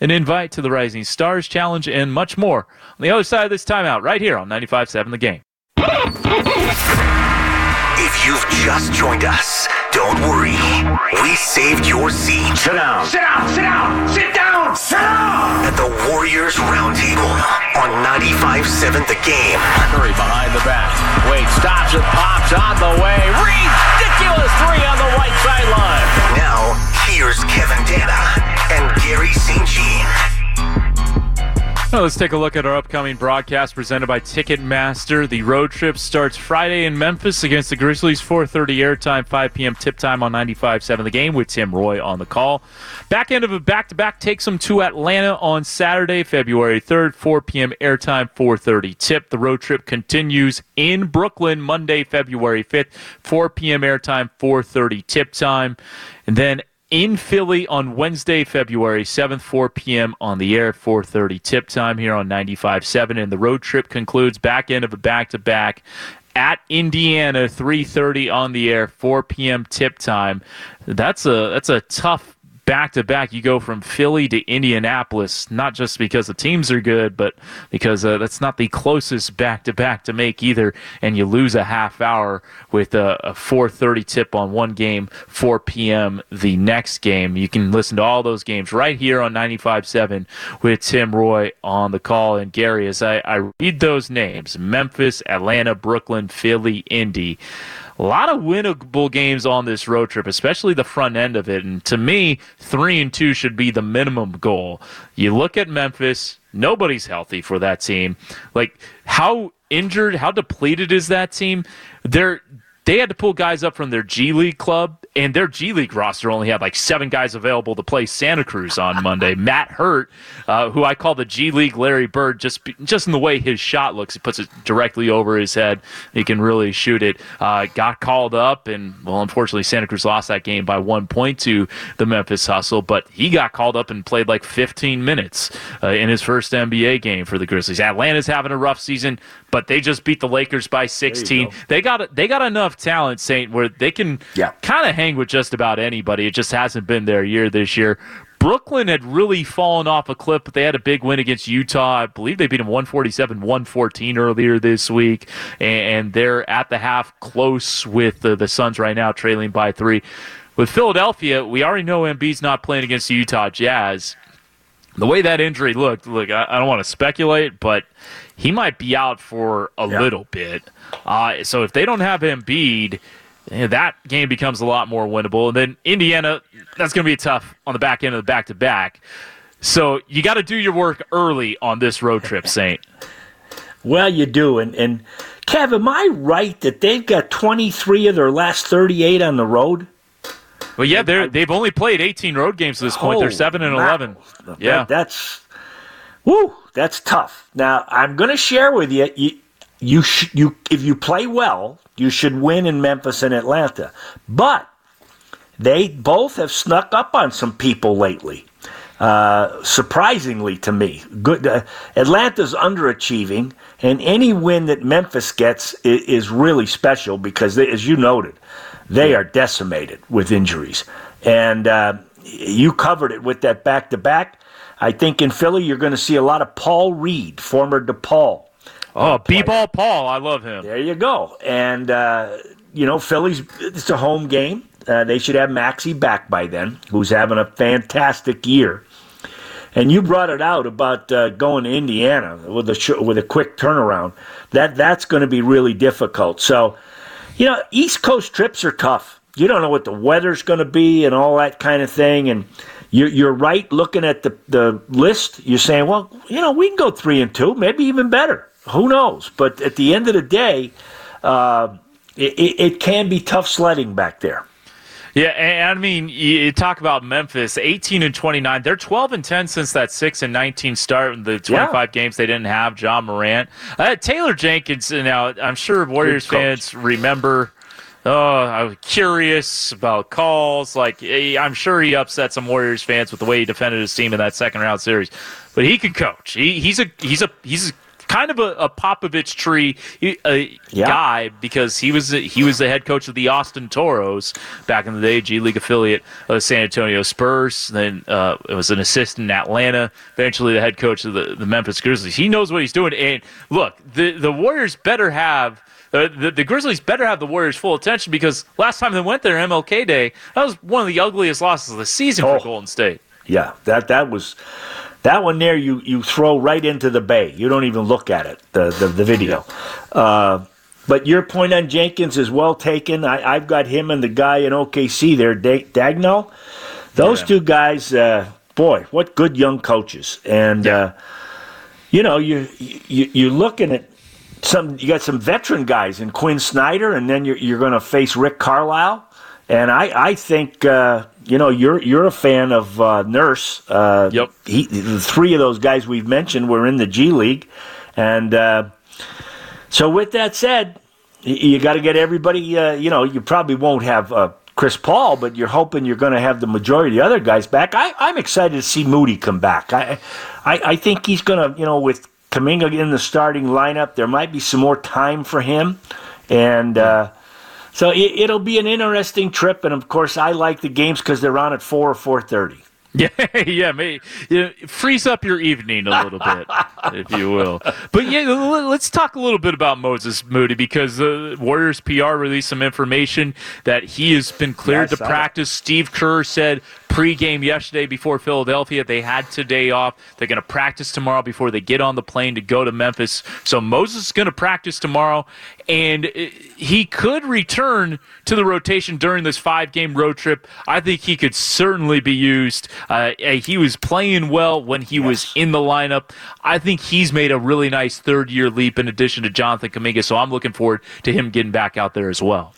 Speaker 5: an invite to the Rising Stars Challenge, and much more on the other side of this timeout, right here on 95.7 The Game.
Speaker 2: If you've just joined us, don't worry. We saved your seat.
Speaker 4: Sit down. Sit down. Sit down. Sit down. Sit down.
Speaker 2: At the Warriors Roundtable on 95.7 The Game.
Speaker 4: Curry behind the back. Wait, stops it, pops on the way. Ridiculous three on the right sideline.
Speaker 2: Now, here's Kevin Danna and Garry St. Jean.
Speaker 5: Let's take a look at our upcoming broadcast presented by Ticketmaster. The road trip starts Friday in Memphis against the Grizzlies, 4:30 airtime, 5 p.m. tip time on 95.7 The Game with Tim Roy on the call. Back end of a back-to-back takes them to Atlanta on Saturday, February 3rd, 4 p.m. airtime, 4:30 tip. The road trip continues in Brooklyn Monday, February 5th, 4 p.m. airtime, 4:30 tip time, and then in Philly on Wednesday, February 7th, 4 p.m. on the air, 4.30 tip time here on 95.7. And the road trip concludes back end of a back-to-back at Indiana, 3.30 on the air, 4 p.m. tip time. That's a, that's a tough back to back, you go from Philly to Indianapolis, not just because the teams are good, but because uh, that's not the closest back to back to make either. And you lose a half hour with a, a 4:30 tip on one game, 4 p.m. the next game. You can listen to all those games right here on 95.7 with Tim Roy on the call. And Garry, as I, I read those names, Memphis, Atlanta, Brooklyn, Philly, Indy a lot of winnable games on this road trip, especially the front end of it. And to me, three and two should be the minimum goal. You look at Memphis, nobody's healthy for that team. Like how injured, how depleted is that team? They're they had to pull guys up from their G League club, and their G League roster only had like seven guys available to play Santa Cruz on Monday. *laughs* Matt Hurt, uh, who I call the G League Larry Bird, just just in the way his shot looks, he puts it directly over his head. He can really shoot it. Uh, got called up, and well, unfortunately, Santa Cruz lost that game by one point to the Memphis Hustle. But he got called up and played like 15 minutes uh, in his first NBA game for the Grizzlies. Atlanta's having a rough season but they just beat the Lakers by 16. They got they got enough talent, Saint, where they can
Speaker 6: yeah.
Speaker 5: kind of hang with just about anybody. It just hasn't been their year this year. Brooklyn had really fallen off a cliff, but they had a big win against Utah. I believe they beat them 147 114 earlier this week, and they're at the half close with the, the Suns right now, trailing by three. With Philadelphia, we already know Embiid's not playing against the Utah Jazz. The way that injury looked, look, I, I don't want to speculate, but he might be out for a yeah. little bit. Uh, so if they don't have Embiid, eh, that game becomes a lot more winnable. And then Indiana, that's going to be tough on the back end of the back to back. So you got to do your work early on this road trip, *laughs* Saint.
Speaker 6: well, you do, and and Kev, am I right that they've got 23 of their last 38 on the road?
Speaker 5: Well, yeah, they're they've only played 18 road games at this point. They're seven and
Speaker 6: mackerel.
Speaker 5: 11.
Speaker 6: That-
Speaker 5: Yeah,
Speaker 6: that's woo. That's tough. Now I'm going to share with you. You, you, sh- you, if you play well, you should win in Memphis and Atlanta. But they both have snuck up on some people lately. Uh, surprisingly to me, good. Uh, Atlanta's underachieving, and any win that Memphis gets is, is really special because, they, as you noted, they are decimated with injuries. And uh, you covered it with that back to back. I think in Philly, you're going to see a lot of Paul Reed, former DePaul.
Speaker 5: Oh, B-ball Paul, I love him.
Speaker 6: There you go. And, uh, you know, Philly's, it's a home game. Uh, they should have Maxey back by then, who's having a fantastic year. And you brought it out about uh, going to Indiana with a sh- with a quick turnaround. That that's going to be really difficult. So, you know, East Coast trips are tough. You don't know what the weather's going to be and all that kind of thing. And you're, you're right looking at the, the list. You're saying, well, you know, we can go three and two, maybe even better. Who knows? But at the end of the day, uh, it, it, can be tough sledding back there.
Speaker 5: Yeah, and I mean, you talk about Memphis, 18 and 29. They're 12 and 10 since that 6 and 19 start in the 25
Speaker 6: Yeah.
Speaker 5: games they didn't have Ja Morant. Uh, Taylor Jenkins, now I'm sure Warriors fans remember. Oh, I was curious about calls. Like, eh, I'm sure he upset some Warriors fans with the way he defended his team in that second round series. But he can coach. He, he's a he's a he's a, kind of a, a Popovich tree a
Speaker 6: Yeah.
Speaker 5: guy because he was he was the head coach of the Austin Toros back in the day, G League affiliate of the San Antonio Spurs. Then uh, it was an assistant in Atlanta. Eventually, the head coach of the, the Memphis Grizzlies. He knows what he's doing. And look, the the Warriors better have. Uh, the, the Grizzlies better have the Warriors' full attention because last time they went there, MLK Day, that was one of the ugliest losses of the season
Speaker 6: Oh.
Speaker 5: for Golden State.
Speaker 6: Yeah, that that was that one there. You you throw right into the bay. You don't even look at it. The the, the video. Uh, but your point on Jenkins is well taken. I, I've got him and the guy in OKC there, da- Dagnall. Those
Speaker 5: Yeah.
Speaker 6: two guys, uh, boy, what good young coaches. And uh, you know, you you you're looking at some. You got some veteran guys in Quin Snyder, and then you're you're going to face Rick Carlisle. And I I think uh, you know you're you're a fan of uh, Nurse. Uh,
Speaker 5: Yep.
Speaker 6: He, the three of those guys we've mentioned were in the G League, and uh, so with that said, you got to get everybody. Uh, you know, you probably won't have. Uh, Chris Paul, but you're hoping you're going to have the majority of the other guys back. I, I'm excited to see Moody come back. I, I, I think he's going to, you know, with Kuminga in the starting lineup, there might be some more time for him, and uh, so it, it'll be an interesting trip. And of course, I like the games because they're on at four or four thirty. *laughs*
Speaker 5: Yeah, yeah, may, yeah, freeze up your evening a little bit, if you will. But yeah, let's talk a little bit about Moses Moody because the Warriors PR released some information that he has been cleared
Speaker 6: Yeah,
Speaker 5: to
Speaker 6: saw that.
Speaker 5: practice. Steve Kerr said pregame yesterday before Philadelphia they had today off. They're going to practice tomorrow before they get on the plane to go to Memphis. So Moses is going to practice tomorrow, and uh, he could return to the rotation during this five-game road trip. I think he could certainly be used. Uh, he was playing well when he was in the lineup. I think he's made a really nice third-year leap in addition to Jonathan Kuminga. So I'm looking forward to him getting back out there as well.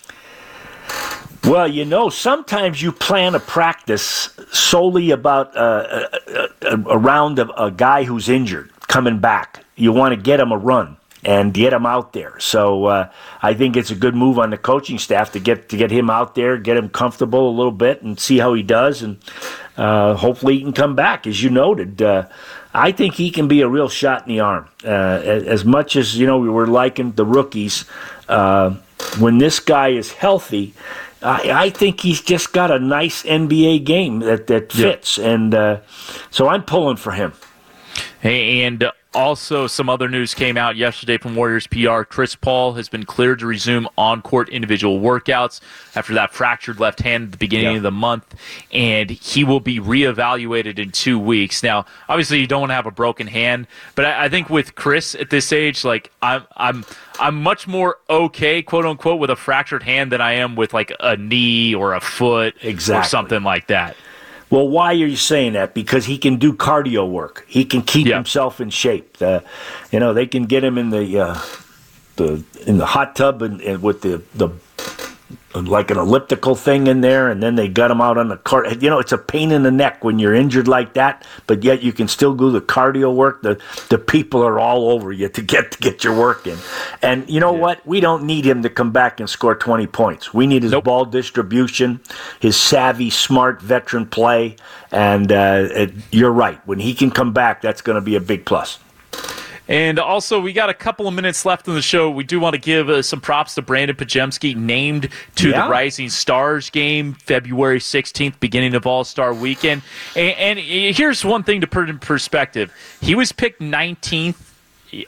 Speaker 6: Well, you know, sometimes you plan a practice solely about uh, uh, uh, around a, a guy who's injured coming back. You want to get him a run and get him out there. So uh, I think it's a good move on the coaching staff to get to get him out there, get him comfortable a little bit, and see how he does, and uh, hopefully he can come back. As you noted, uh, I think he can be a real shot in the arm. As, much as you know, we were liking the rookies. When this guy is healthy, I, I think he's just got a nice NBA game that that fits, and uh, so I'm pulling for him.
Speaker 5: And also, some other news came out yesterday from Warriors PR. Chris Paul has been cleared to resume on court individual workouts after that fractured left hand at the beginning
Speaker 6: Yeah.
Speaker 5: of the month, and he will be reevaluated in two weeks. Now, obviously, you don't want to have a broken hand, but I, I think with Chris at this age, like I'm, I'm, I'm much more okay, quote unquote, with a fractured hand than I am with like a knee or a foot or something like that.
Speaker 6: Well, why are you saying that? Because he can do cardio work. He can keep
Speaker 5: Yeah.
Speaker 6: himself in shape. Uh, you know, they can get him in the uh, the in the hot tub and, and with the the like an elliptical thing in there, and then they got him out on the court. You know, it's a pain in the neck when you're injured like that, but yet you can still do the cardio work. The the people are all over you to get to get your work in. And you know yeah. what? We don't need him to come back and score 20 points. We need his nope. ball distribution, his savvy, smart veteran play. And uh, it, you're right. When he can come back, that's going to be a big plus.
Speaker 5: And also, we got a couple of minutes left in the show. We do want to give uh, some props to Brandon Podziemski, named to yeah. the Rising Stars game February 16th, beginning of All Star weekend. And, and, here's one thing to put in perspective he was picked 19th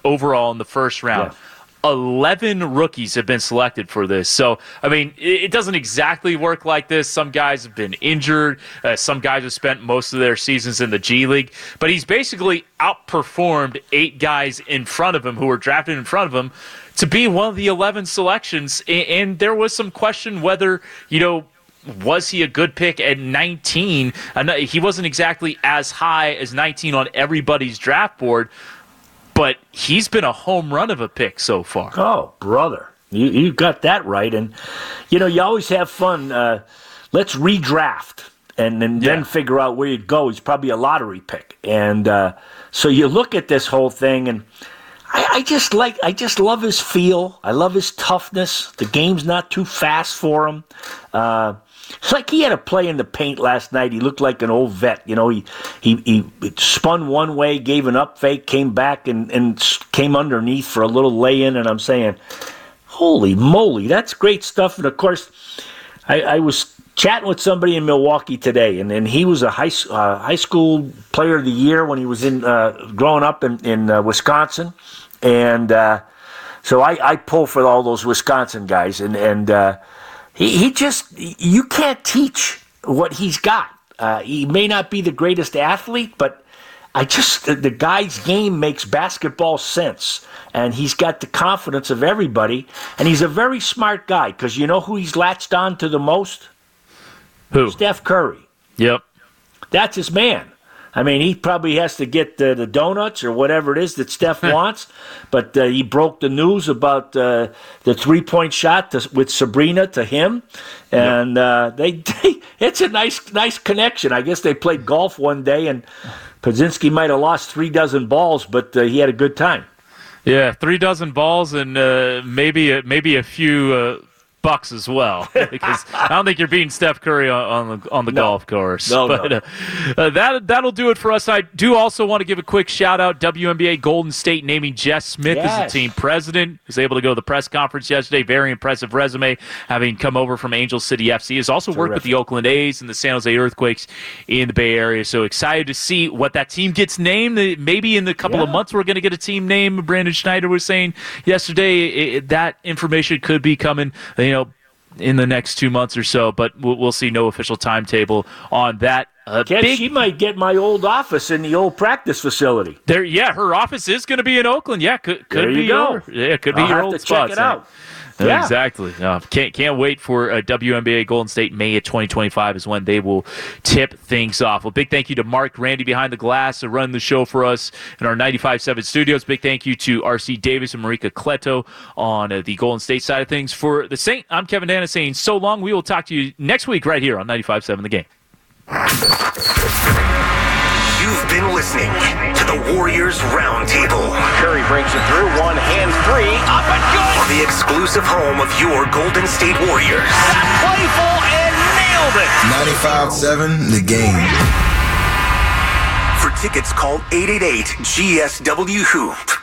Speaker 5: overall in the first round. Yeah. 11 rookies have been selected for this. So, I mean, it, doesn't exactly work like this. Some guys have been injured. Uh, some guys have spent most of their seasons in the G League. But he's basically outperformed eight guys in front of him who were drafted in front of him to be one of the 11 selections. And, and there was some question whether, you know, was he a good pick at 19? He wasn't exactly as high as 19 on everybody's draft board but he's been a home run of a pick so far.
Speaker 6: Oh, brother. You, you got that right. And, you know, you always have fun. Uh, let's redraft and, and yeah. then figure out where you'd go. He's probably a lottery pick. And uh, so you look at this whole thing, and I, I, just like, I just love his feel. I love his toughness. The game's not too fast for him. Uh, it's like he had a play in the paint last night. He looked like an old vet. You know, he he, he spun one way, gave an up fake, came back and, and came underneath for a little lay in. And I'm saying, holy moly, that's great stuff. And of course, I, I was chatting with somebody in Milwaukee today, and, and he was a high uh, high school player of the year when he was in uh, growing up in in uh, Wisconsin, and uh, so I, I pull for all those Wisconsin guys, and and uh, he, he just, you can't teach what he's got. Uh, he may not be the greatest athlete, but I just, the, the guy's game makes basketball sense. And he's got the confidence of everybody. And he's a very smart guy because you know who he's latched on to the most?
Speaker 5: Who?
Speaker 6: Steph Curry.
Speaker 5: Yep.
Speaker 6: That's his man. I mean, he probably has to get the, the donuts or whatever it is that Steph wants. But uh, he broke the news about uh, the three point shot to, with Sabrina to him, and yep. uh, they, *laughs* they it's a nice nice connection. I guess they played golf one day, and Podziemski might have lost three dozen balls, but uh, he had a good time.
Speaker 5: Yeah, three dozen balls and uh, maybe a, maybe a few uh, bucks as well *laughs* because I don't think you're beating Steph Curry on, on the on the no. golf course.
Speaker 6: No,
Speaker 5: but
Speaker 6: no.
Speaker 5: Uh, uh, that that'll do it for us. I do also want to give a quick shout out WNBA Golden State naming Jess Smith yes. as the team president. Was able to go to the press conference yesterday. Very impressive resume, having come over from Angel City FC. Has also Terrific. worked with the Oakland A's and the San Jose Earthquakes in the Bay Area. So excited to see what that team gets named. Maybe in the couple yeah. of months we're going to get a team name. Brandon Schneider was saying yesterday it, that information could be coming. Know in the next two months or so, but we'll, we'll see no official timetable on that.
Speaker 6: Uh, big, she might get my old office in the old practice facility.
Speaker 5: There, yeah, her office is going to be in Oakland. Yeah, could could be
Speaker 6: go.
Speaker 5: your, yeah, could be
Speaker 6: I'll
Speaker 5: your old spot.
Speaker 6: Check it out.
Speaker 5: Yeah. Exactly. Can't can't wait for uh, WNBA Golden State May of 2025 is when they will tip things off. Well, big thank you to Mark Randy behind the glass to run the show for us in our 95.7 studios. Big thank you to RC Davis and Marika Cleto on uh, the Golden State side of things. For the Saint, I'm Kevin Danna saying so long. We will talk to you next week right here on 95.7 The Game.
Speaker 2: You've been listening to the Warriors Roundtable.
Speaker 4: Curry brings it through, one hand three, up and good.
Speaker 2: On the exclusive home of your Golden State Warriors.
Speaker 4: That playful and nailed it.
Speaker 7: 95-7, the game.
Speaker 2: For tickets, call 888 GSW Hoop.